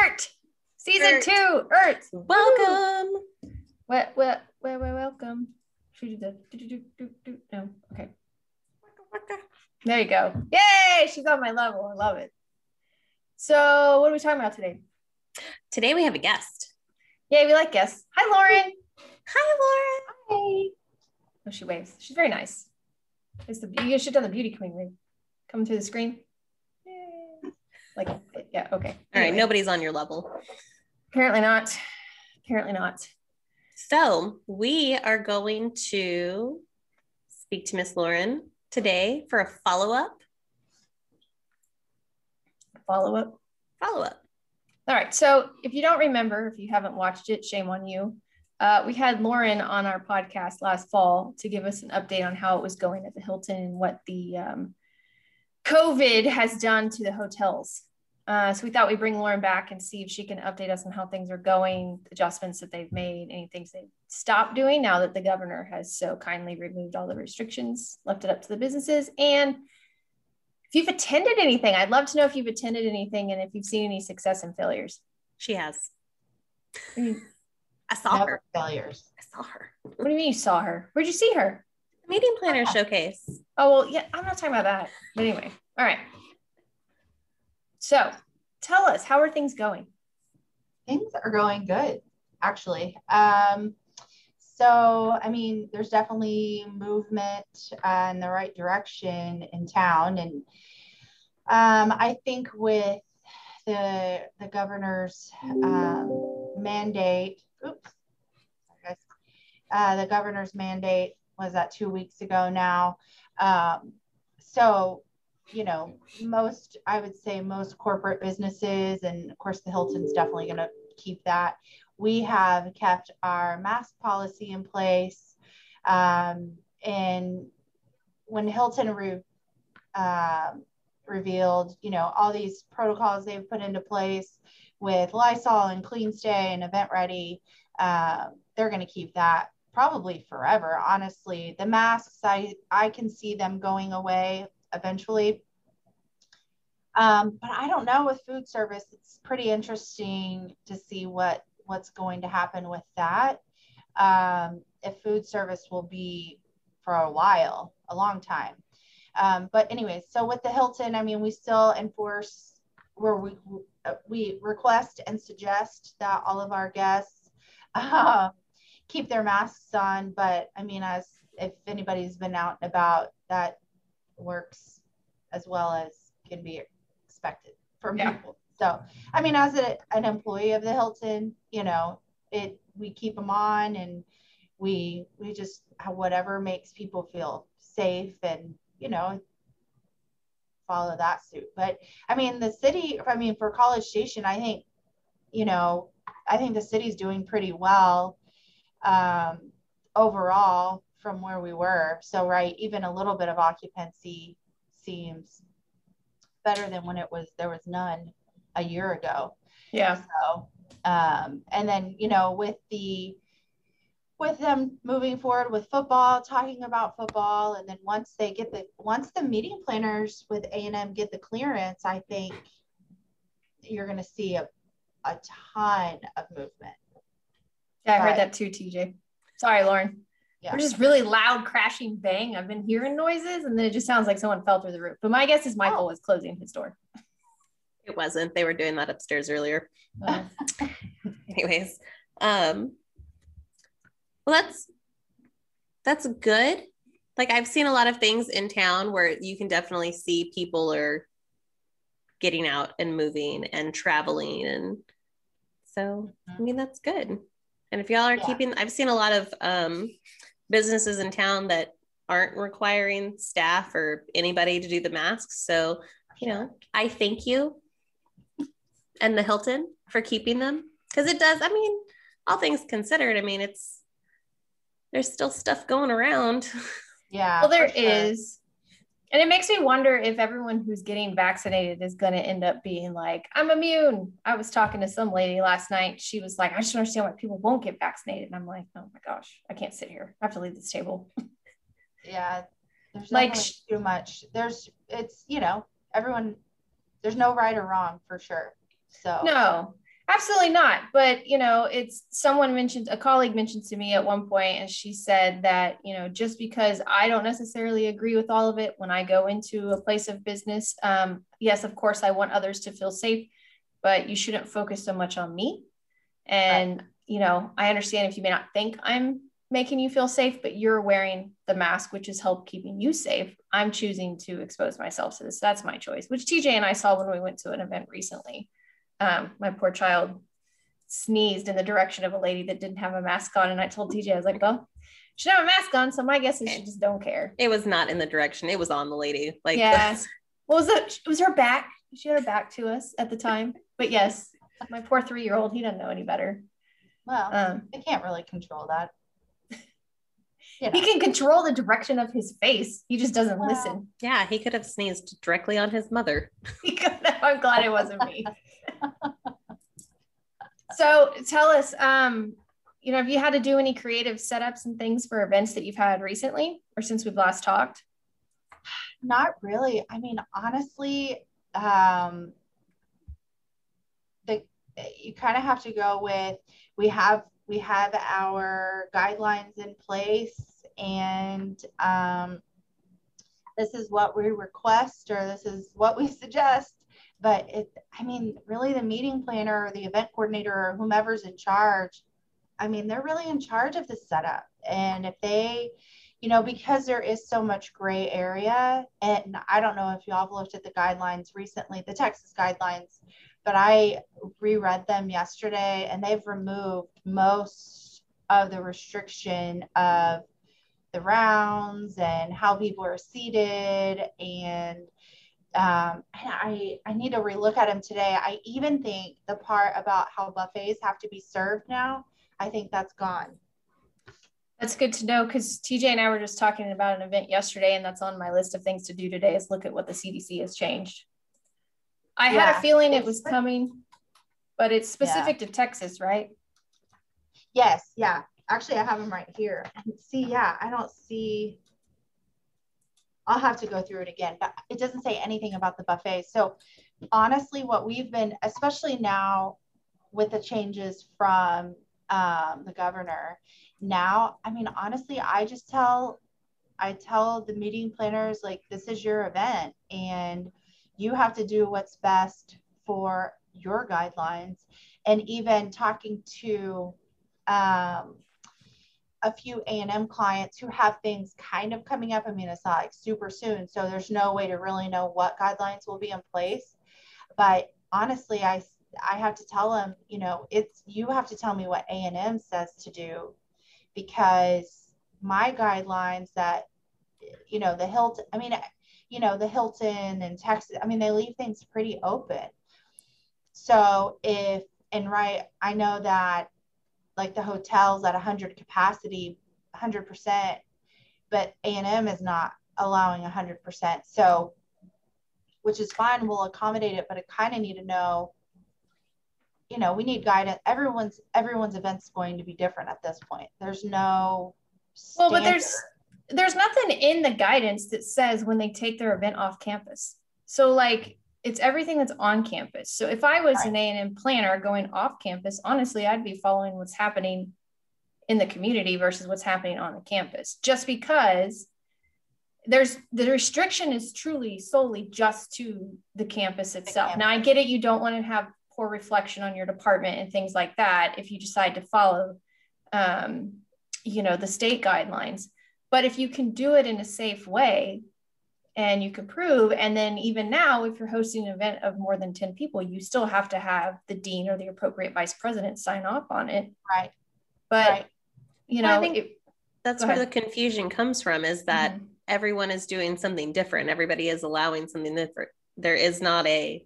Ert, season Ert. two, Ert. Welcome. What, what, what, welcome. Should we do the do, do, do, do, do. No, okay. There you go. Yay, she's on my level. I love it. So, what are we talking about today? Today we have a guest. Yay, we like guests. Hi, Lauren. Hi, Lauren. Hi. Oh, she waves. She's very nice. It's the you should have done the beauty queen wave. Coming through the screen. Like, yeah, okay. All right, Anyway, nobody's on your level. Apparently not. Apparently not. So we are going to speak to Miss Lauren today for a follow up. Follow up. Follow up. All right. So if you don't remember, if you haven't watched it, shame on you. Uh, we had Lauren on our podcast last fall to give us an update on how it was going at the Hilton and what the um, COVID has done to the hotels. Uh, so we thought we'd bring Lauren back and see if she can update us on how things are going, adjustments that they've made, any things they've stopped doing now that the governor has so kindly removed all the restrictions, left it up to the businesses. And if you've attended anything, I'd love to know if you've attended anything and if you've seen any success and failures. She has. I mean, I saw Never her. failures. I saw her. What do you mean you saw her? Where'd you see her? Meeting planner showcase. Oh, well, yeah, I'm not talking about that. But anyway, all right. So tell us, how are things going? Things are going good, actually. Um, so, I mean, there's definitely movement uh, in the right direction in town, and um, I think with the the governor's um, mandate, oops, sorry uh, the governor's mandate was that two weeks ago now. Um, so you know, most, I would say most corporate businesses, and of course, the Hilton's definitely going to keep that. We have kept our mask policy in place. Um, and when Hilton re, um revealed, you know, all these protocols they've put into place with Lysol and Clean Stay and Event Ready, um, they're going to keep that probably forever. Honestly, the masks, I, I can see them going away eventually. Um, but I don't know with food service. It's pretty interesting to see what what's going to happen with that. Um, if food service will be for a while, a long time. Um, but anyways, so with the Hilton, I mean, we still enforce where we we request and suggest that all of our guests uh, keep their masks on. But I mean, as if anybody's been out and about, that works as well as can be expected from Yeah. people. So, I mean, as a, an employee of the Hilton, you know, it we keep them on and we we just whatever makes people feel safe and you know follow that suit. But I mean, the city. I mean, for College Station, I think you know, I think the city's doing pretty well um, overall from where we were. So, right, even a little bit of occupancy seems better than when it was there was none a year ago. Yeah. So, um, and then you know, with the with them moving forward with football, talking about football, and then once they get the once the meeting planners with A and M get the clearance, I think you're going to see a a ton of movement. Yeah, I heard that too, TJ. Sorry, Lauren. Yeah. We're just really loud crashing bang. I've been hearing noises and then it just sounds like someone fell through the roof. But my guess is Michael Oh. was closing his door. It wasn't. They were doing that upstairs earlier. Uh, Anyways, um, well, that's that's good. Like I've seen a lot of things in town where you can definitely see people are getting out and moving and traveling, and so I mean that's good. And if y'all are Yeah. keeping, I've seen a lot of um, businesses in town that aren't requiring staff or anybody to do the masks. So you know, I thank you and the Hilton for keeping them because it does. I mean, all things considered, I mean, it's there's still stuff going around. Yeah. well, there sure. is. And it makes me wonder if everyone who's getting vaccinated is going to end up being like, I'm immune. I was talking to some lady last night. She was like, I just don't understand why people won't get vaccinated. And I'm like, oh my gosh, I can't sit here. I have to leave this table. Yeah. There's Like, like too much. There's it's you know everyone. There's no right or wrong for sure. So No. Absolutely not. But, you know, it's someone mentioned, a colleague mentioned to me at one point, and she said that, you know, just because I don't necessarily agree with all of it when I go into a place of business, um, yes, of course, I want others to feel safe, but you shouldn't focus so much on me. And, right. you know, I understand if you may not think I'm making you feel safe, but you're wearing the mask, which is help keeping you safe. I'm choosing to expose myself to this. That's my choice, which TJ and I saw when we went to an event recently um, my poor child sneezed in the direction of a lady that didn't have a mask on. And I told TJ, I was like, well, she have a mask on. So my guess is she just don't care. It was not in the direction. It was on the lady. Like, yeah. What was it? It was her back. She had her back to us at the time. But yes, my poor three year old, he doesn't know any better. Well, um, they can't really control that. You know. He can control the direction of his face. He just doesn't well, listen. Yeah, he could have sneezed directly on his mother. he could have. I'm glad it wasn't me. so tell us, um, you know, have you had to do any creative setups and things for events that you've had recently or since we've last talked? Not really. I mean, honestly, um, the you kind of have to go with we have we have our guidelines in place and um, this is what we request or this is what we suggest but it i mean really the meeting planner or the event coordinator or whomever's in charge i mean they're really in charge of the setup. And if they you know because there is so much gray area and i don't know if y'all have looked at the guidelines recently the texas guidelines but i reread them yesterday and they've removed most of the restriction of the rounds and how people are seated and um, I, I need to relook at them today. I even think the part about how buffets have to be served now, I think that's gone. That's good to know because TJ and I were just talking about an event yesterday, and that's on my list of things to do today is look at what the CDC has changed. I yeah. had a feeling it was coming, but it's specific yeah. to Texas, right? Yes, yeah. Actually, I have them right here. And see, yeah, I don't see I'll have to go through it again, but it doesn't say anything about the buffet. So honestly, what we've been, especially now with the changes from um, the governor, now, I mean, honestly, I just tell, I tell the meeting planners, like, this is your event and you have to do what's best for your guidelines. And even talking to um, a few A&M clients who have things kind of coming up. I mean, it's not like super soon, so there's no way to really know what guidelines will be in place. But honestly, I I have to tell them, you know, it's you have to tell me what A&M says to do because my guidelines that you know, the Hilton, I mean, you know, the Hilton and Texas, I mean, they leave things pretty open. So if and right, I know that like the hotels at 100 capacity 100% but a&m is not allowing 100% so which is fine we'll accommodate it but i kind of need to know you know we need guidance. Everyone's everyone's event's going to be different at this point. There's no standard. well but there's there's nothing in the guidance that says when they take their event off campus. So like it's everything that's on campus. So if I was right. an A&M planner going off campus, honestly, I'd be following what's happening in the community versus what's happening on the campus. Just because there's the restriction is truly solely just to the campus itself. The campus. Now I get it, you don't want to have poor reflection on your department and things like that if you decide to follow um, you know the state guidelines. But if you can do it in a safe way, and you could prove and then even now if you're hosting an event of more than 10 people you still have to have the dean or the appropriate vice president sign off on it. Right. But right. you know well, I think it, that's where the confusion comes from is that mm-hmm. everyone is doing something different. Everybody is allowing something different. There is not a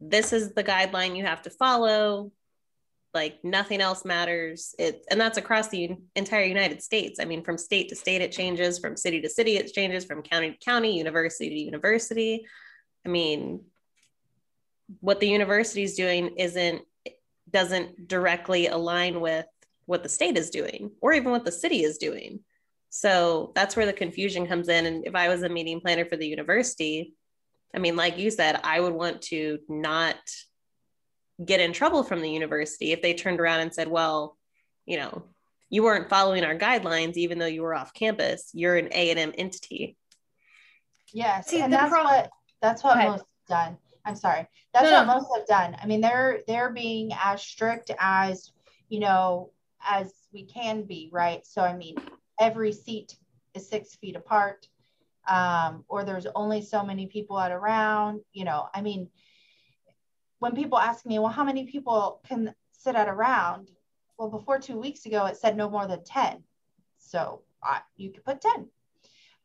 this is the guideline you have to follow like nothing else matters. It and that's across the entire united states. I mean from state to state it changes. From city to city it changes. From county to county university to university. I mean what the university is doing isn't doesn't directly align with what the state is doing or even what the city is doing. So that's where the confusion comes in. And if i was a meeting planner for the university i mean like you said i would want to not get in trouble from the university if they turned around and said, well, you know, you weren't following our guidelines, even though you were off campus. You're an A and M entity. Yes, See, and that's pro- what that's what most done. I'm sorry. That's no, what most have done. I mean, they're they're being as strict as you know as we can be, right? So I mean, every seat is six feet apart, um, or there's only so many people at around. You know, I mean, when people ask me, well, how many people can sit at a round? Well, before two weeks ago, it said no more than 10. So I, you could put 10.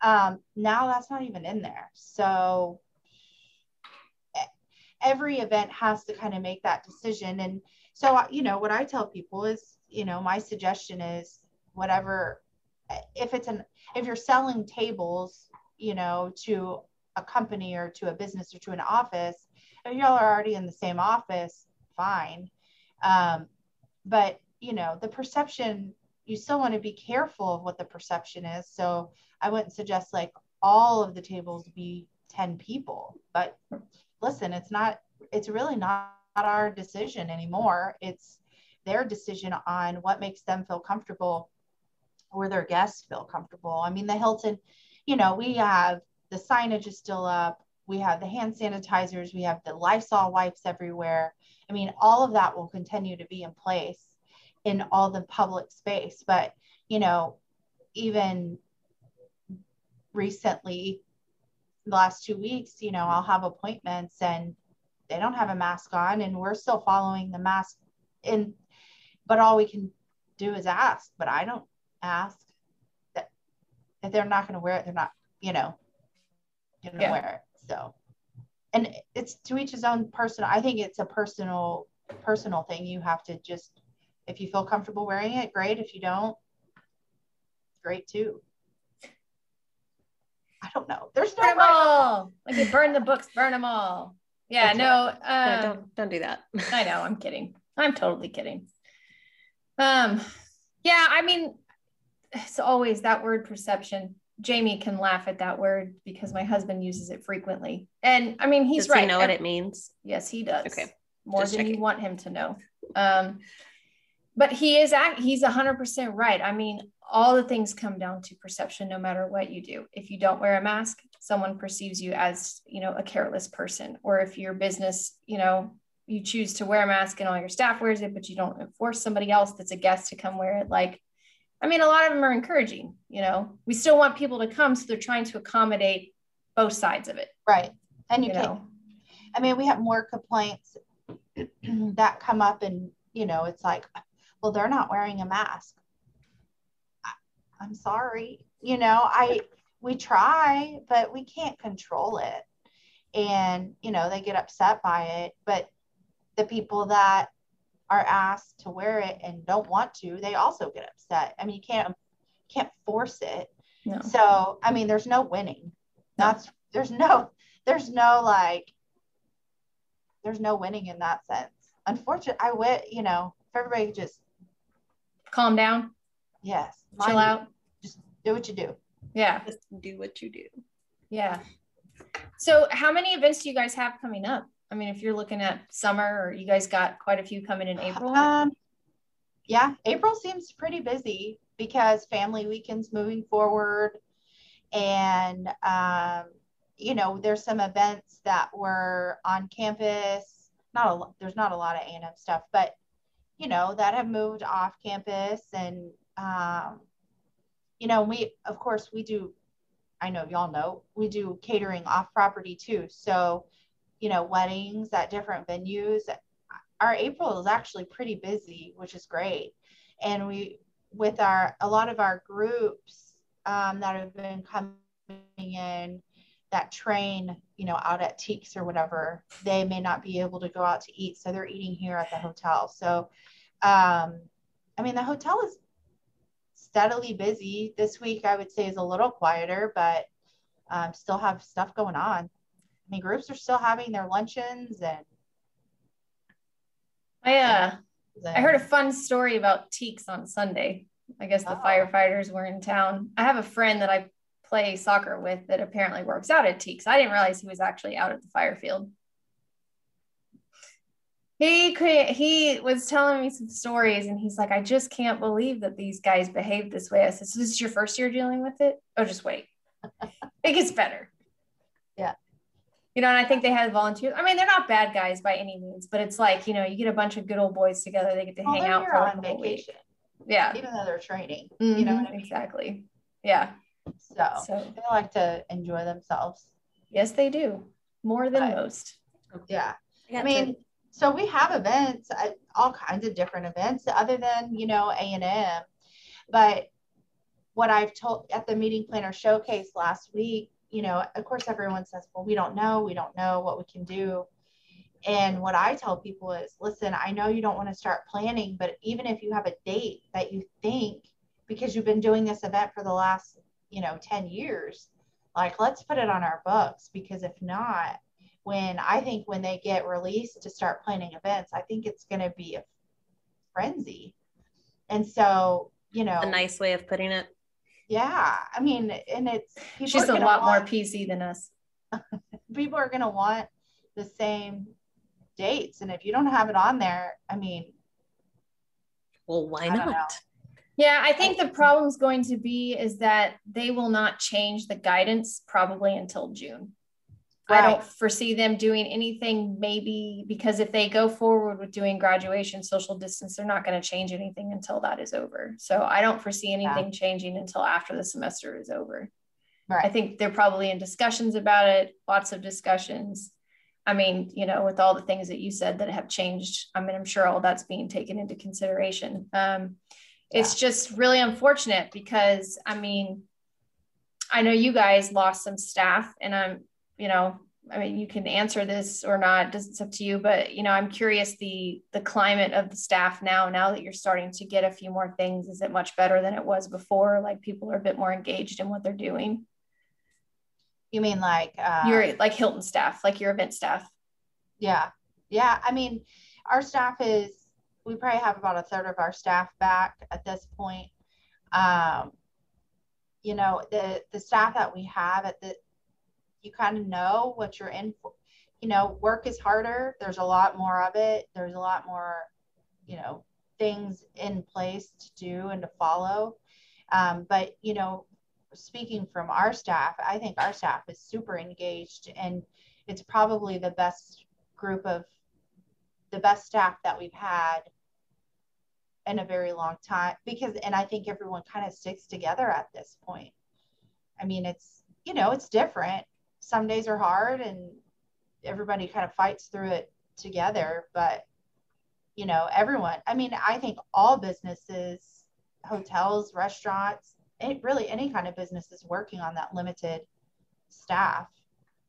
Um, now that's not even in there. So every event has to kind of make that decision. And so, you know, what I tell people is, you know, my suggestion is whatever, if it's an, if you're selling tables, you know, to a company or to a business or to an office, y'all are already in the same office, fine. Um, but, you know, the perception, you still want to be careful of what the perception is. So I wouldn't suggest like all of the tables be 10 people, but listen, it's not, it's really not, not our decision anymore. It's their decision on what makes them feel comfortable or their guests feel comfortable. I mean, the Hilton, you know, we have the signage is still up. We have the hand sanitizers. We have the Lysol wipes everywhere. I mean, all of that will continue to be in place in all the public space. But, you know, even recently, the last two weeks, you know, I'll have appointments and they don't have a mask on and we're still following the mask in, but all we can do is ask, but I don't ask that if they're not going to wear it, they're not, you know, going to yeah. wear it. So, and it's to each his own personal, I think it's a personal, personal thing. You have to just, if you feel comfortable wearing it, great. If you don't, great too. I don't know. There's no burn them all. Like you burn the books, burn them all. Yeah, no, um, no, don't don't do that. I know. I'm kidding. I'm totally kidding. Um, yeah, I mean, it's always that word perception. Jamie can laugh at that word because my husband uses it frequently, and I mean, he's does right. He know what it means? Yes, he does. Okay, more Just than checking. you want him to know. Um, but he is act. He's hundred percent right. I mean, all the things come down to perception no matter what you do if you don't wear a mask someone perceives you as you know a careless person or if your business you know you choose to wear a mask and all your staff wears it but you don't force somebody else that's a guest to come wear it like i mean a lot of them are encouraging you know? We still want people to come so they're trying to accommodate both sides of it. Right. And you, you know? I mean we have more complaints that come up and you know it's like well they're not wearing a mask. I'm sorry. You know, I we try, but we can't control it. And, you know, they get upset by it, but the people that are asked to wear it and don't want to, they also get upset. I mean, you can't can't force it. No. So, I mean, there's no winning. That's there's no there's no like there's no winning in that sense. Unfortunately, I would, you know, if everybody just calm down. Yes. Chill out. Just do what you do. Yeah. Just do what you do. Yeah. So how many events do you guys have coming up? I mean, if you're looking at summer or you guys got quite a few coming in April. Um, yeah, April seems pretty busy because family weekends moving forward. And, um, you know, there's some events that were on campus. Not a there's not a lot of A&M stuff, but you know, that have moved off campus and um, you know, we, of course, we do, I know y'all know, we do catering off property too. So, you know, weddings at different venues. Our April is actually pretty busy, which is great. And we, with our, a lot of our groups um, that have been coming in that train, you know, out at TEEX or whatever, they may not be able to go out to eat. So they're eating here at the hotel. So, um, I mean, the hotel is steadily busy. This week, I would say, is a little quieter, but um, still have stuff going on. Mean, groups are still having their luncheons and. I uh, I heard a fun story about TEEX on Sunday. I guess the oh. firefighters were in town. I have a friend that I play soccer with that apparently works out at TEEX. I didn't realize he was actually out at the fire field. he he was telling me some stories and he's like, I just can't believe that these guys behave this way. I said, So this is your first year dealing with it? Oh, just wait. it gets better. Yeah. You know, and I think they had volunteers. I mean, they're not bad guys by any means, but it's like, you know, you get a bunch of good old boys together, they get to Well, hang out for on like a whole week. vacation, Yeah. even though they're training. You know Mhm, what I mean? Exactly. Yeah. So So they like to enjoy themselves. yes, they do. More than Right. most. Yeah. got I mean, to- so we have events, uh, all kinds of different events other than, you know, A and M. But what I've told at the meeting planner showcase last week, you know, of course everyone says, well, we don't know, we don't know what we can do. And what I tell people is, listen, I know you don't want to start planning, but even if you have a date that you think, because you've been doing this event for the last, you know, 10 years, like let's put it on our books because if not, when I think when they get released to start planning events, I think it's going to be a frenzy. And so, you know, a nice way of putting it. Yeah, I mean, and it's She's a gonna lot more PC than us. people are going to want the same dates, and if you don't have it on there, I mean, Well, why don't know. Yeah, I think the problem's going to be is that they will not change the guidance probably until June. I don't foresee them doing anything maybe because if they go forward with doing graduation social distance, they're not going to change anything until that is over. So I don't foresee anything changing until after the semester is over. I think they're probably in discussions about it, lots of discussions. I mean, you know, with all the things that you said that have changed, I mean, I'm sure all that's being taken into consideration. Um, it's just really unfortunate because I mean, I know you guys lost some staff, and I'm, you know, I mean, you can answer this or not. It's up to you, but you know, I'm curious the the climate of the staff now. Now that you're starting to get a few more things, is it much better than it was before? Like people are a bit more engaged in what they're doing. you mean like uh, your like Hilton staff, like your event staff. Yeah. Yeah. I mean, our staff is, we probably have about a third of our staff back at this point. Um, you know, the, the staff that we have at the, you kind of know what you're in for. You know, work is harder. There's a lot more of it. There's a lot more, you know, things in place to do and to follow. Um, but, you know, speaking from our staff, I think our staff is super engaged and it's probably the best group of the best staff that we've had in a very long time because and I think everyone kind of sticks together at this point. I mean it's you know it's different. Some days are hard and everybody kind of fights through it together but you know everyone I mean I think all businesses hotels restaurants it really any kind of business is working on that limited staff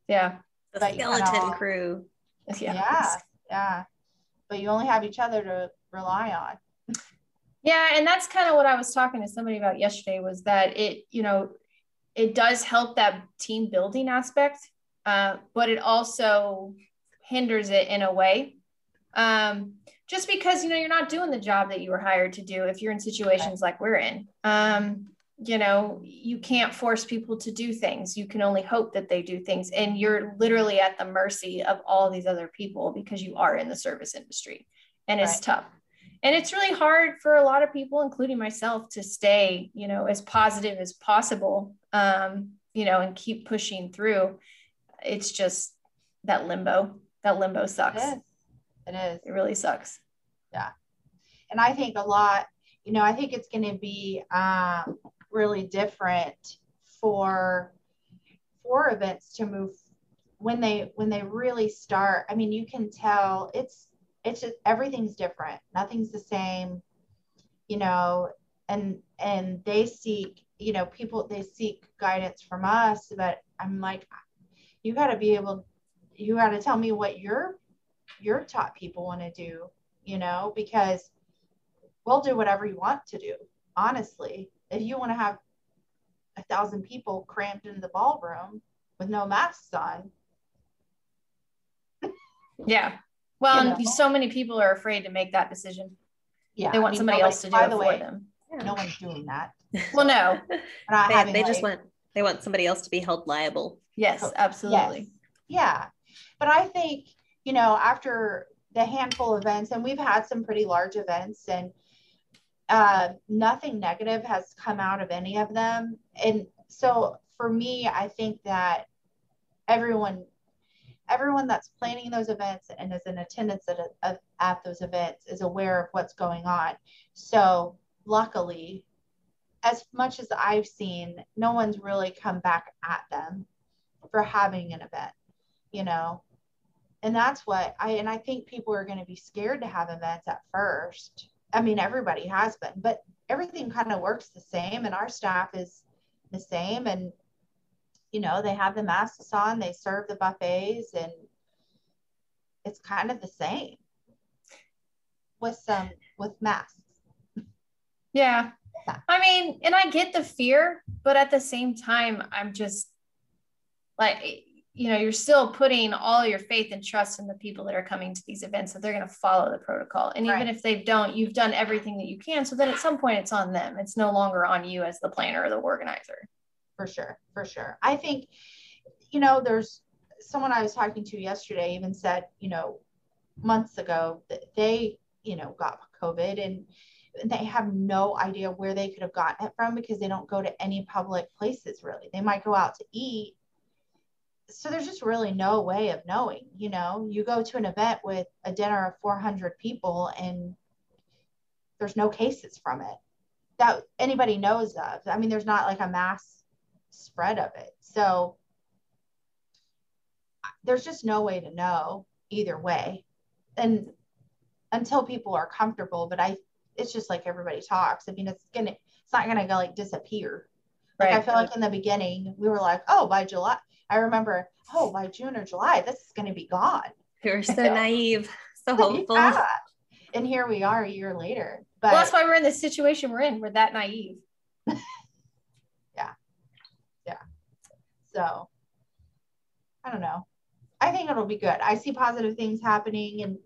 Yeah. The But you kinda skeleton all- crew. Yeah. yeah yeah but you only have each other to rely on Yeah, and that's kind of what I was talking to somebody about yesterday was that it, you know, it does help that team building aspect, uh, but it also hinders it in a way. Um, just because you know you're not doing the job that you were hired to do if you're in situations like we're in. Um, you know, you can't force people to do things. You can only hope that they do things, and you're literally at the mercy of all these other people because you are in the service industry, and it's Right. tough and it's really hard for a lot of people including myself to stay you know as positive as possible um, you know and keep pushing through it's just that limbo that limbo sucks. Is. It is. It really sucks. Yeah. and i think a lot you know i think it's going to be um, really different for for events to move when they when they really start. I mean you can tell it's it's just everything's different. Nothing's the same you know and and they seek you know people they seek guidance from us but i'm like you got to be able you got to tell me what your your top people want to do you know because we'll do whatever you want to do honestly. If you want to have a thousand people crammed in the ballroom with no masks on. Yeah. Well You and know? so many people are afraid to make that decision. Yeah they I want mean, somebody else to do it the for way them no one's doing that well no We're not They, having, they just want they want somebody else to be held liable. yes absolutely Yes. Yeah. But I think, you know, after the handful of events, and we've had some pretty large events, and uh, nothing negative has come out of any of them. And so for me, I think that everyone everyone that's planning those events and is in attendance at, a, at those events is aware of what's going on. So luckily, as much as I've seen, no one's really come back at them for having an event, you know. And that's what I and I think people are going to be scared to have events at first. I mean, everybody has been, but everything kind of works the same and our staff is the same and you know, they have the masks on, they serve the buffets, and it's kind of the same with some with masks. Yeah. I mean, and I get the fear, but at the same time, I'm just like, you know, you're still putting all your faith and trust in the people that are coming to these events that they're going to follow the protocol. And right. even if they don't, you've done everything that you can. So then at some point, it's on them. It's no longer on you as the planner or the organizer for sure, for sure. I think, you know, there's someone I was talking to yesterday even said, you know, months ago that they, you know, got COVID and they have no idea where they could have gotten it from because they don't go to any public places really. They might go out to eat. So there's just really no way of knowing, you know, you go to an event with a dinner of 400 people and there's no cases from it that anybody knows of. I mean, there's not like a mass spread of it. So there's just no way to know either way. And until people are comfortable, but I it's just like everybody talks. I mean, it's gonna it's not gonna go like disappear. Like right. I feel like in the beginning we were like, oh, by July, I remember, oh, by June or July, this is gonna be gone. You're so naive, so hopeful. Yeah. And here we are a year later. But well, that's why we're in the situation we're in. We're that naive. Yeah. Yeah. So I don't know. I think it'll be good. I see positive things happening and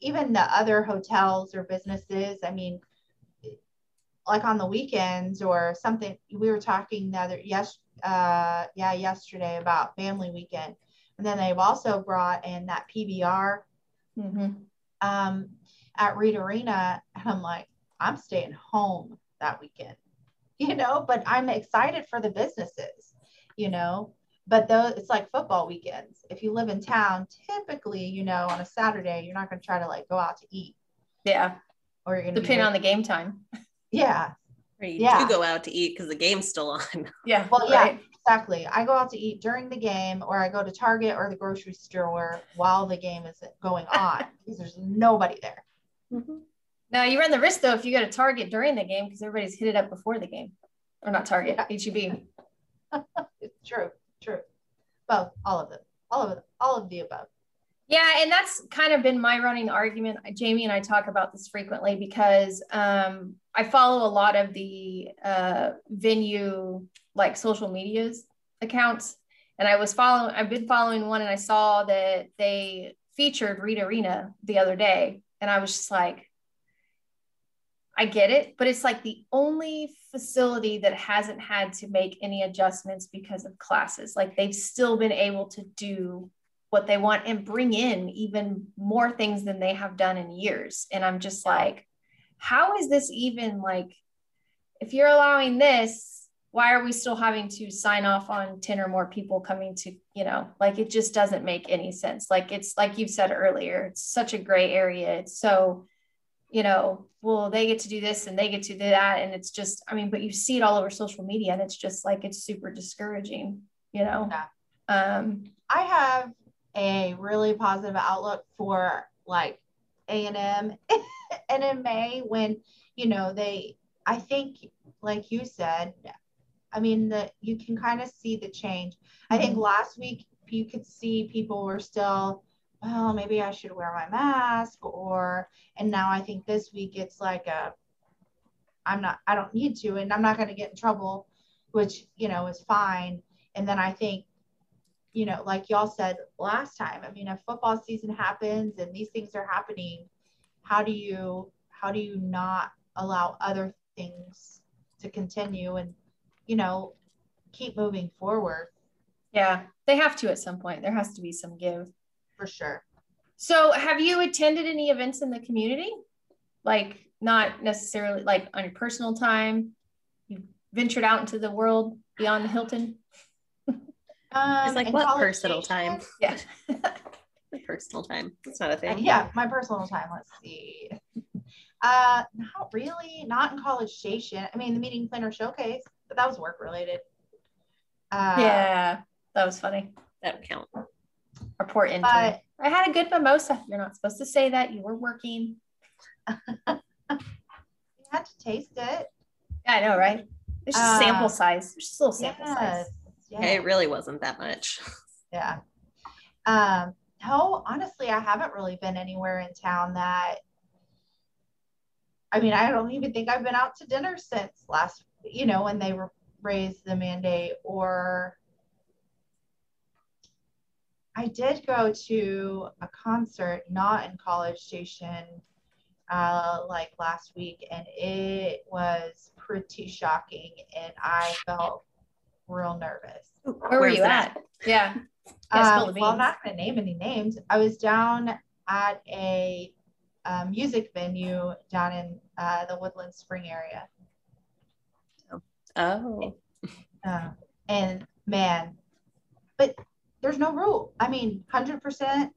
even the other hotels or businesses. I mean, like on the weekends or something, we were talking the other, yes, uh, yeah, yesterday about family weekend. And then they've also brought in that PBR mm-hmm. um, at Reed Arena. And I'm like, I'm staying home that weekend, you know, but I'm excited for the businesses you know but though it's like football weekends. If you live in town typically you know on a saturday you're not going to try to like go out to eat. Yeah. Or you're going to depend on the game time. Yeah. Or you yeah. do go out to eat because the game's still on. Yeah well right. yeah exactly. I go out to eat during the game or i go to target or the grocery store while the game is going on because there's nobody there. Mm-hmm. now you run the risk though if you go to target during the game because everybody's hit it up before the game. Or not target yeah. heb true, true. Both, all of them, all of them, all of the above. Yeah, and that's kind of been my running argument. Jamie and I talk about this frequently because um, I follow a lot of the uh, venue like social medias accounts, and I was following. I've been following one, and I saw that they featured Reed Arena the other day, and I was just like, I get it, but it's like the only facility that hasn't had to make any adjustments because of classes. Like they've still been able to do what they want and bring in even more things than they have done in years. And I'm just like, how is this even like, if you're allowing this, why are we still having to sign off on 10 or more people coming to, you know, like it just doesn't make any sense. Like it's like you've said earlier, it's such a gray area. It's so you know, well, they get to do this and they get to do that. And it's just, I mean, but you see it all over social media and it's just like, it's super discouraging, you know? Yeah. Um, I have a really positive outlook for like A&M and in May when, you know, they, I think, like you said, I mean, that you can kind of see the change. I think mm-hmm. last week you could see people were still well, maybe I should wear my mask or, and now I think this week it's like a, I'm not, I don't need to, and I'm not going to get in trouble, which, you know, is fine. And then I think, you know, like y'all said last time, I mean, if football season happens and these things are happening, how do you, how do you not allow other things to continue and, you know, keep moving forward? Yeah, they have to at some point. There has to be some give for sure. So, have you attended any events in the community? Like, not necessarily like on your personal time? You ventured out into the world beyond the Hilton? Um, It's like what personal time? Yeah. Personal time. It's not a Uh, thing. yeah, my personal time. Let's see. Uh, not really. Not in College Station. I mean, the meeting planner showcase, but that was work related. Uh, yeah, that was funny. That would count. Our poor intern. But I had a good mimosa. You're not supposed to say that. You were working. you had to taste it. Yeah, I know, right? It's just Uh, sample size. It's just a little sample Yes. size. Yeah. It really wasn't that much. Yeah. Um, no, honestly, I haven't really been anywhere in town that I mean, I don't even think I've been out to dinner since last, you know, when they were raised the mandate or I did go to a concert not in College Station uh, like last week, and it was pretty shocking, and I felt real nervous. Where were you that? at? Yeah. Yeah, Um, well, I'm not going to name any names. I was down at a uh, music venue down in uh, the Woodland Spring area. Oh. Uh, and man, but there's no rule. I mean, 100%.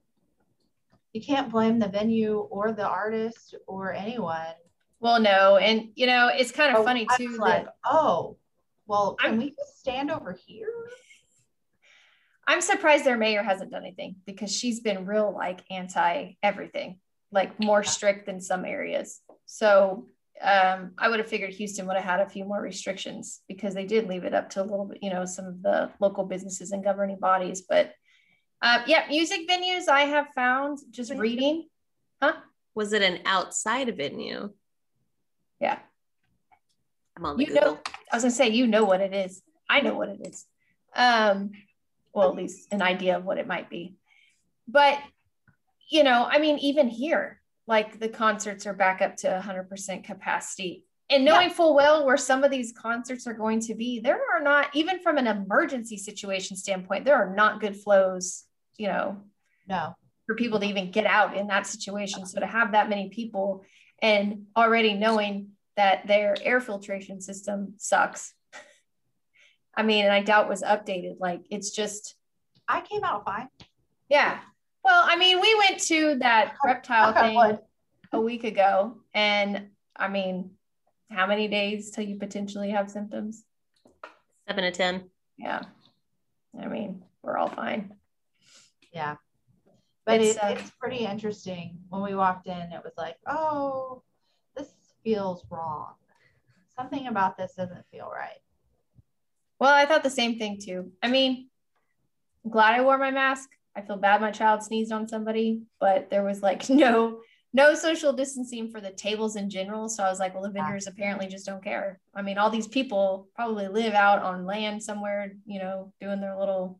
You can't blame the venue or the artist or anyone. Well, no, and you know it's kind of Oh, funny too. that like, oh, well, can I'm- we just stand over here? I'm surprised their mayor hasn't done anything because she's been real like anti everything, like more strict than some areas. So um, I would have figured Houston would have had a few more restrictions because they did leave it up to a little bit, you know, some of the local businesses and governing bodies. But uh, yeah, music venues I have found just reading. Huh? Was it an outside venue? Yeah, I'm on the You know- I was gonna say you know what it is. I know what it is. Um, well, at least an idea of what it might be. But you know, I mean, even here, like the concerts are back up to 100% capacity. And knowing full well where some of these concerts are going to be, there are not, even from an emergency situation standpoint, there are not good flows, you know, No. for people to even get out in that situation. So to have that many people and already knowing that their air filtration system sucks. I mean, and I doubt was updated. Like it's just, I came out fine. yeah. Well, I mean, we went to that reptile thing wood. a week ago, and I mean, how many days till you potentially have symptoms? Seven to ten. Yeah. I mean, we're all fine. Yeah. But It's, it, uh, it's pretty interesting. When we walked in, it was like, oh, this feels wrong. Something about this doesn't feel right. Well, I thought the same thing too. I mean, I'm glad I wore my mask. I feel bad my child sneezed on somebody, but there was like no no social distancing for the tables in general. So I was like, well, the vendors apparently just don't care. I mean, all these people probably live out on land somewhere, you know, doing their little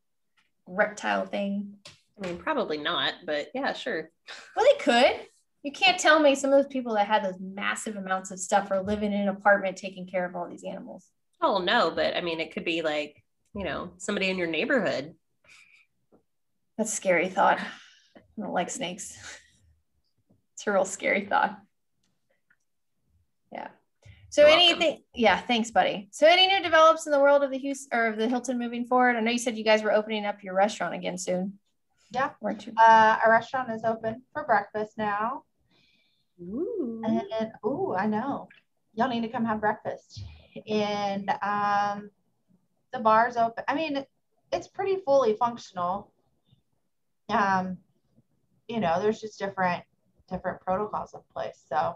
reptile thing. I mean, probably not, but yeah, sure. Well, they could. You can't tell me some of those people that had those massive amounts of stuff are living in an apartment taking care of all these animals. Oh no, but I mean, it could be like you know somebody in your neighborhood. That's a scary thought. I don't like snakes. It's a real scary thought. Yeah. So You're welcome. anything, yeah, thanks, buddy. So any new develops in the world of the Houston or of the Hilton moving forward? I know you said you guys were opening up your restaurant again soon. Yeah. Weren't you? Uh, our restaurant is open for breakfast now. Ooh. And oh, I know. Y'all need to come have breakfast. And um, the bar's open. I mean, it's pretty fully functional. Um, you know, there's just different different protocols in place. So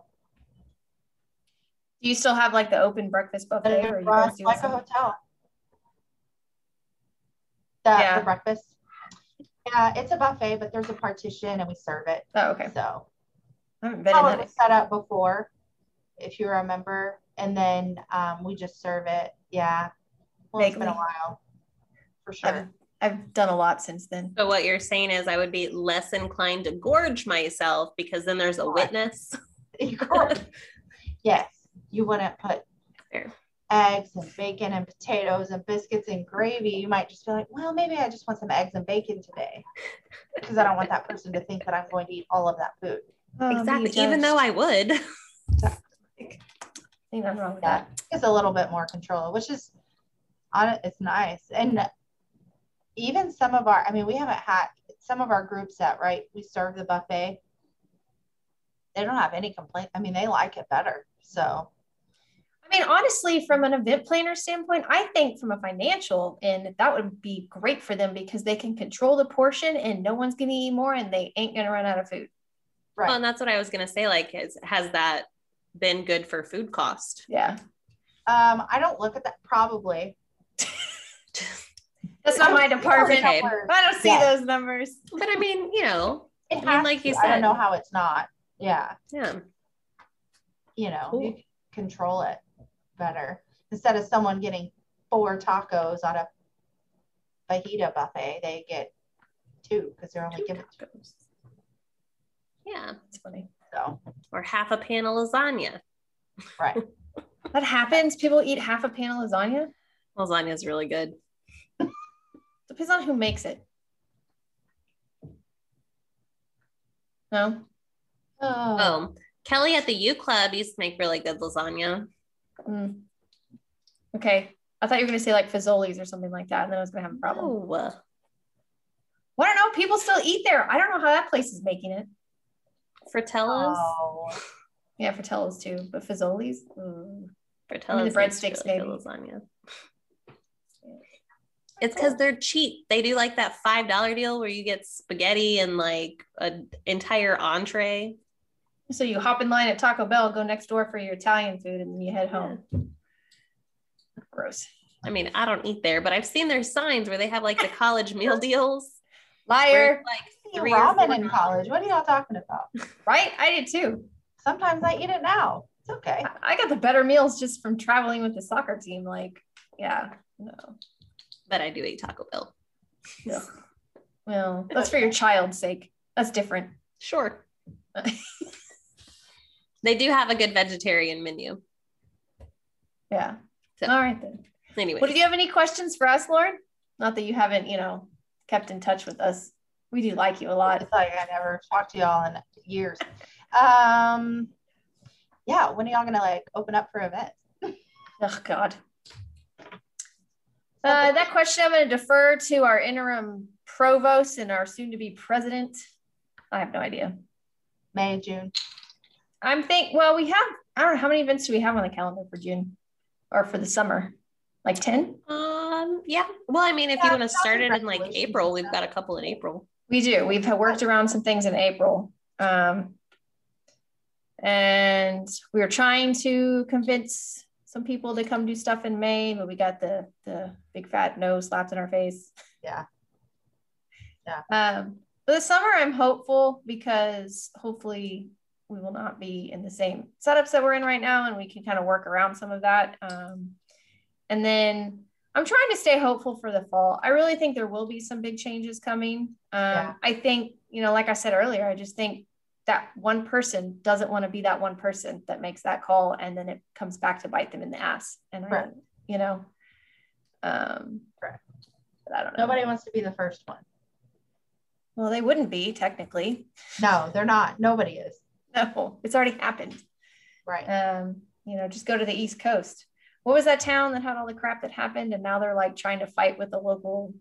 Do you still have like the open breakfast buffet or you doing like a hotel. The, Yeah. the breakfast. Yeah, it's a buffet, but there's a partition and we serve it. Oh, okay. So I haven't been how it was set up before, if you remember, and then um, we just serve it. Yeah, well, it's been a while, for sure. I've done a lot since then. So what you're saying is I would be less inclined to gorge myself because then there's a Right. witness. Yes, you wouldn't put Fair. eggs and bacon and potatoes and biscuits and gravy, you might just be like, well, maybe I just want some eggs and bacon today because I don't want that person to think that I'm going to eat all of that food. Oh, exactly. be Even though judged. I would. ain't nothing wrong with Yeah, that. it's a little bit more control, which is on. It's nice. And even some of our, I mean, we haven't had some of our groups that, right? We serve the buffet. They don't have any complaint. I mean, they like it better. So, I mean, honestly, from an event planner standpoint, I think from a financial end, that would be great for them because they can control the portion and no one's going to eat more and they ain't going to run out of food. right. Well, and that's what I was gonna say. Like, has has that been good for food cost? Yeah. um, I don't look at that probably. That's not my department. Okay. I don't see Yeah. those numbers. But I mean, you know, It I mean, has like you to. I don't know how it's not. Yeah. yeah. You know, Cool. you control it better instead of someone getting four tacos on a fajita buffet, they get two because they're only given two. Yeah. It's funny. So, Or half a pan of lasagna. right. That happens. People eat half a pan of lasagna. Lasagna is really good. Depends on who makes it. No. Oh, Oh, Kelly at the U Club used to make really good lasagna. Mm. Okay. I thought you were going to say like Fazoli's or something like that. And then I was going to have a problem. Oh, Well, I don't know. People still eat there. I don't know how that place is making it. Fratello's. Oh. Yeah, Fratello's too, but Fazoli's. mm. Fratello's the breadsticks, really good maybe. lasagna. It's because they're cheap. They do like that five dollar deal where you get spaghetti and like an entire entree. So you hop in line at Taco Bell, go next door for your Italian food, and then you head home. Gross. I mean, I don't eat there, but I've seen their signs where they have like the college meal deals. Liar. like three ramen in college. What are y'all talking about? Right? I did too. Sometimes I eat it now. It's okay. I got the better meals just from traveling with the soccer team. Like, yeah, no. But I do eat Taco Bell. Yeah. Well, that's for your child's sake. That's different. Sure. they do have a good vegetarian menu. Yeah. So- All right then. Anyway, Well, do you have any questions for us, Lauren? Not that you haven't, you know, kept in touch with us. We do like you a lot. It's like I never talked to y'all in years. Um, yeah, when are y'all gonna like open up for events? Oh God. Uh, that question I'm going to defer to our interim provost and our soon-to-be president. I have no idea. May, June. I'm think. Well, we have. I don't know how many events do we have on the calendar for June, or for the summer, like ten. um, yeah. Well, I mean, if Yeah, you want to start it in like April, we've got a couple in April. We do. We've worked around some things in April. Um, and we were trying to convince some people to come do stuff in May, but we got the the big fat no slapped in our face. Yeah. Yeah. Um, for the summer, I'm hopeful because hopefully we will not be in the same setups that we're in right now, and we can kind of work around some of that. Um, and then I'm trying to stay hopeful for the fall. I really think there will be some big changes coming. Um, Yeah. I think, you know, like I said earlier, I just think that one person doesn't want to be that one person that makes that call and then it comes back to bite them in the ass. And I, you know, um, Right. I don't know. Nobody wants to be the first one. Well, they wouldn't be technically. No, they're not. Nobody is. No, it's already happened. Right. Um, you know, just go to the East Coast. What was that town that had all the crap that happened? And now they're like trying to fight with the local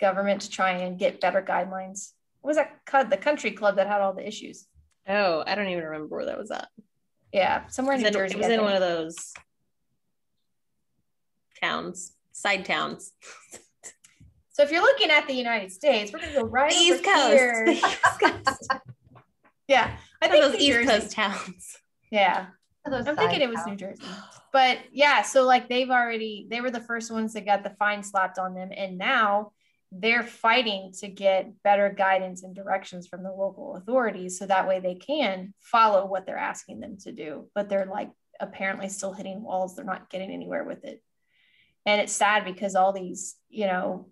government to try and get better guidelines. What was that co- the country club that had all the issues? Oh, I don't even remember where that was at. Yeah, somewhere in New Jersey. it was in one of those towns, side towns. so if you're looking at the United States, we're gonna go right over East Coast. here. East Coast. Yeah, I think those New East Jersey. Coast towns. Yeah, I'm thinking side it was. New Jersey. But yeah, so like they've already they were the first ones that got the fine slapped on them and now they're fighting to get better guidance and directions from the local authorities so that way they can follow what they're asking them to do. But they're like apparently still hitting walls. They're not getting anywhere with it. And it's sad because all these, you know,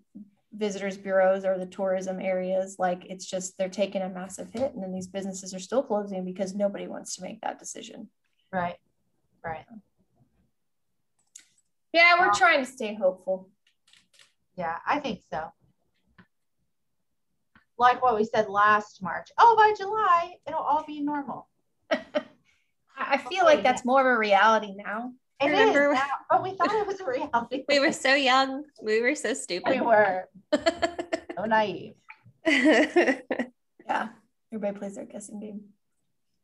visitors bureaus or the tourism areas, like it's just they're taking a massive hit and then these businesses are still closing because nobody wants to make that decision. Right. Right. Yeah, we're trying to stay hopeful. Yeah, I think so. Like what we said last March. Oh, by July, it'll all be normal. I feel like that's more of a reality now. It is Remember- now, but we thought it was a reality. We were so young. We were so stupid. we were so naive. Yeah, everybody plays their guessing game.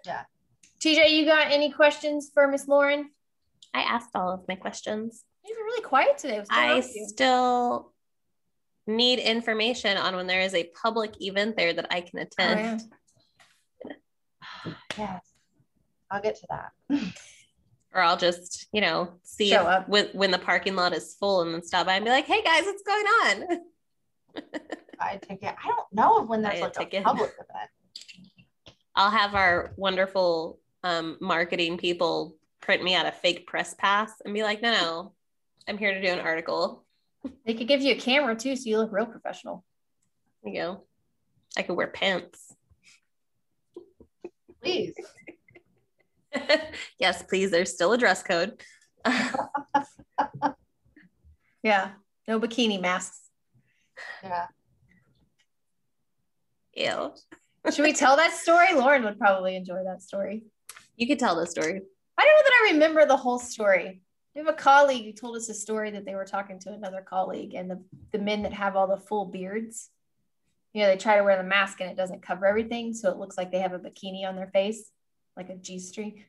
Yeah. TJ, you got any questions for Miss Lauren? I asked all of my questions. You've been really quiet today. What's going on I still need information on when there is a public event there that I can Oh, attend. yeah. Yes. I'll get to that. Or I'll just, you know, see Show up. when, when the parking lot is full and then stop by and be like, hey guys, what's going on? Buy a ticket. I don't know of when there's a like a public event. I'll have our wonderful um, marketing people print me out a fake press pass and be like, no, no, I'm here to do an article. They could give you a camera too, so you look real professional. You know, I could wear pants. Please. yes, please. There's still a dress code. Yeah, no bikini masks. Yeah. Ew. Should we tell that story? Lauren would probably enjoy that story. You could tell the story. I don't know that I remember the whole story. We have a colleague who told us a story that they were talking to another colleague, and the, the men that have all the full beards, you know, they try to wear the mask and it doesn't cover everything. So it looks like they have a bikini on their face, like a G string.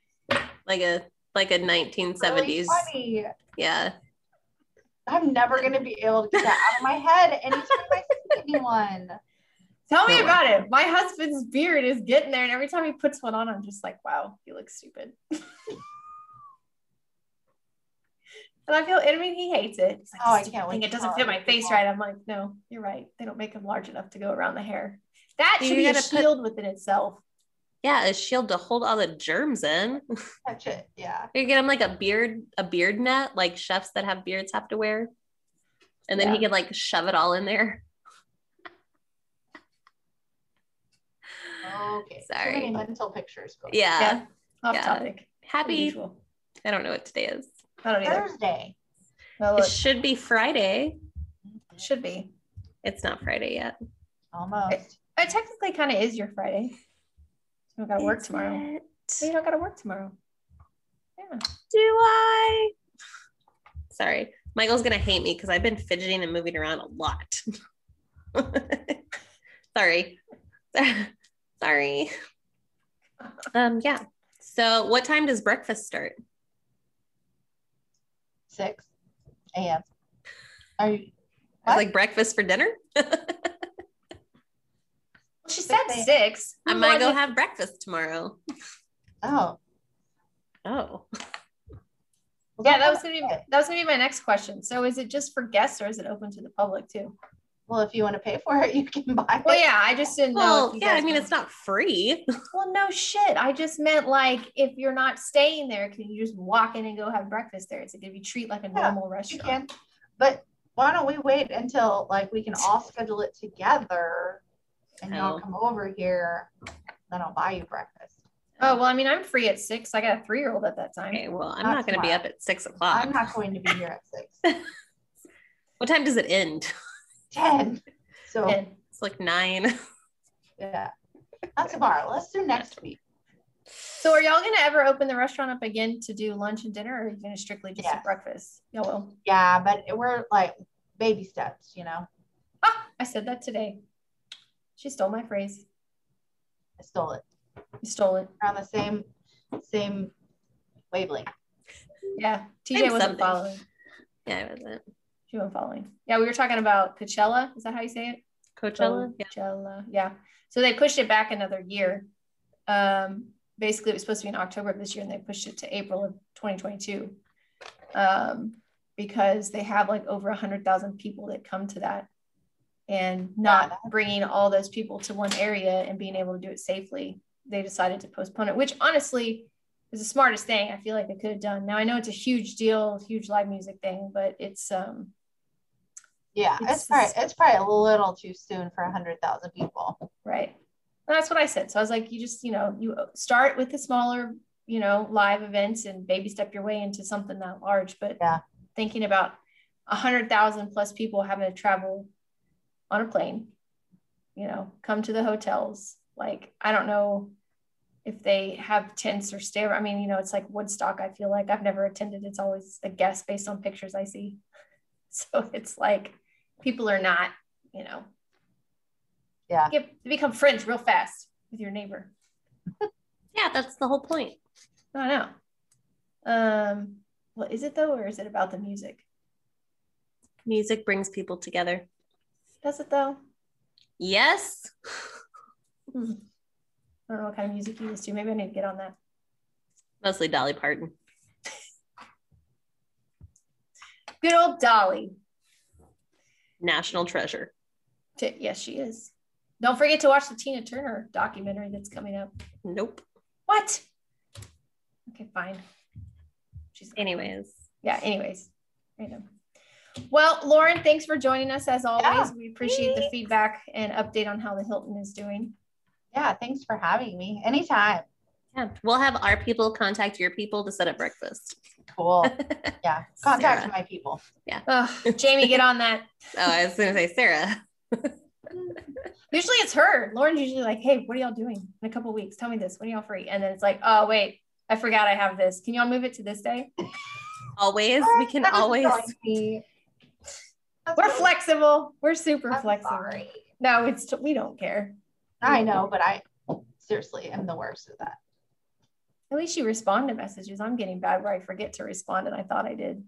Like a like a 1970s. Really. Yeah. I'm never gonna be able to get that out of my head anytime I see anyone. Tell me about it. My husband's beard is getting there, and every time he puts one on, I'm just like, wow, he looks stupid. and I feel, I mean, he hates it. He's like, Oh, I can't wait thing, It doesn't fit my face right. I'm like, no, you're right. They don't make them large enough to go around the hair. That You should be a gotta put- shield within itself. Yeah, a shield to hold all the germs in. Touch it. Yeah. You get him like a beard, a beard net, like chefs that have beards have to wear. And then he can like shove it all in there. Okay. Sorry. many mental pictures. going. Yeah. Yeah. Off yeah. topic. Happy. I don't know what today is. I don't either. Thursday. Well, It should be Friday. should be. It's not Friday yet. Almost. It technically kind of is your Friday. You don't got to work Is tomorrow. it? You don't got to work tomorrow. Yeah. Do I? Sorry. Michael's going to hate me because I've been fidgeting and moving around a lot. Sorry. Sorry. Um, yeah. So what time does breakfast start? Six a.m. Are you? What? like breakfast for dinner? She said Six six. I might go have breakfast tomorrow. Oh. Oh. well, Yeah, that was gonna be that was gonna be my next question. So is it just for guests or is it open to the public too? Well, if you want to pay for it, you can buy Well, yeah, I just didn't know. Well, if you yeah, I mean, wanted- it's not free. Well, no shit. I just meant like if you're not staying there, can you just walk in and go have breakfast there? It's like if you treat like a Yeah, normal You restaurant. can. But why don't we wait until like we can all schedule it together and Oh. y'all come over here, then I'll buy you breakfast. Oh well, I mean, I'm free at six. I got a three year old at that time. Okay, well, I'm Not not going to be up at six o'clock. I'm not going to be here at six. What time does it end? Ten. So And It's like nine. yeah. Not tomorrow. Let's do next week. so, are y'all gonna ever open the restaurant up again to do lunch and dinner, or are you gonna strictly just do breakfast? Y'all will. Yeah, but we're like baby steps, you know. Ah, I said that today. She stole my phrase. I stole it. You stole it. We're on the same same wavelength. Yeah. TJ Same wasn't something. following. yeah, I wasn't. Wasn't following. Yeah, we were talking about Coachella. Is that how you say it? Coachella? Yeah. Coachella. Yeah. So they pushed it back another year. Um, basically, it was supposed to be in October of this year, and they pushed it to April of 2022 um, because they have like over 100,000 people that come to that. And not bringing all those people to one area and being able to do it safely, they decided to postpone it, which honestly is the smartest thing I feel like they could have done. Now I know it's a huge deal, huge live music thing, but it's um Yeah, It's- it's, probably it's probably a little too soon for a hundred thousand people. Right. And that's what I said. So I was like, you just, you know, you start with the smaller, you know, live events and baby step your way into something that large. But Yeah. thinking about a hundred thousand plus people having to travel on a plane, you know, come to the hotels. Like, I don't know if they have tents or stay. I mean, you know, it's like Woodstock. I feel like I've never attended. It's always a guess based on pictures I see. So it's like people are not, you know, yeah, get become friends real fast with your neighbor. yeah, that's the whole point. I know. Um, what is it though, or is it about the music? Music brings people together. Does it though? Yes. I don't know what kind of music you listen to. Maybe I need to get on that. Mostly Dolly Parton. Good old Dolly. National treasure. Yes, she is. Don't forget to watch the Tina Turner documentary that's coming up. Nope. What? Okay, fine. She's anyways. Yeah, anyways. Random. Well, Lauren, thanks for joining us as always. Yeah, we appreciate the feedback and update on how the Hilton is doing. Yeah, thanks for having me. Anytime. Yeah, we'll have our people contact your people to set up breakfast. Cool. Yeah, contact Sarah. my people. Yeah. Oh, Jamie, get on that. oh, I was going to say Sarah. usually it's her. Lauren's usually like, "Hey, what are y'all doing in a couple weeks? Tell me this. When are y'all free?" And then it's like, "Oh, wait, I forgot I have this. Can y'all move it to this day?" Always, we can always. We're flexible. We're super I'm flexible. Sorry. No, it's we don't care. I know, but I seriously am the worst at that. At least you respond to messages. I'm getting bad where I forget to respond, and I thought I did.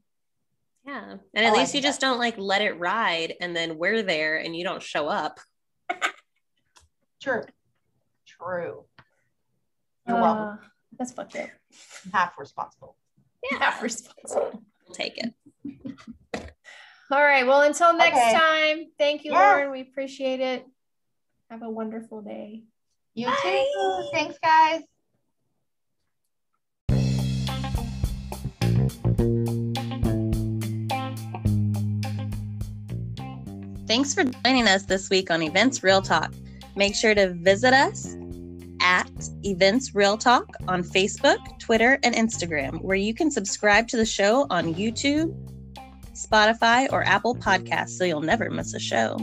Yeah, and at oh, least you just don't like let it ride, and then we're there, and you don't show up. True. True. You're uh, welcome. That's fucked up. Half responsible. Yeah, half responsible. We'll take it. All right. Well, until next okay. time, thank you, yeah. Lauren. We appreciate it. Have a wonderful day. You Bye. too. Thanks, guys. Thanks for joining us this week on Events Real Talk. Make sure to visit us at Events Real Talk on Facebook, Twitter, and Instagram, where you can subscribe to the show on YouTube, Spotify, or Apple Podcasts so you'll never miss a show.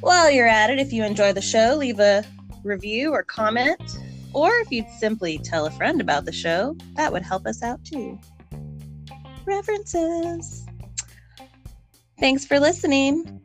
While you're at it, if you enjoy the show, leave a review or comment, or if you'd simply tell a friend about the show, that would help us out too. References. Thanks for listening.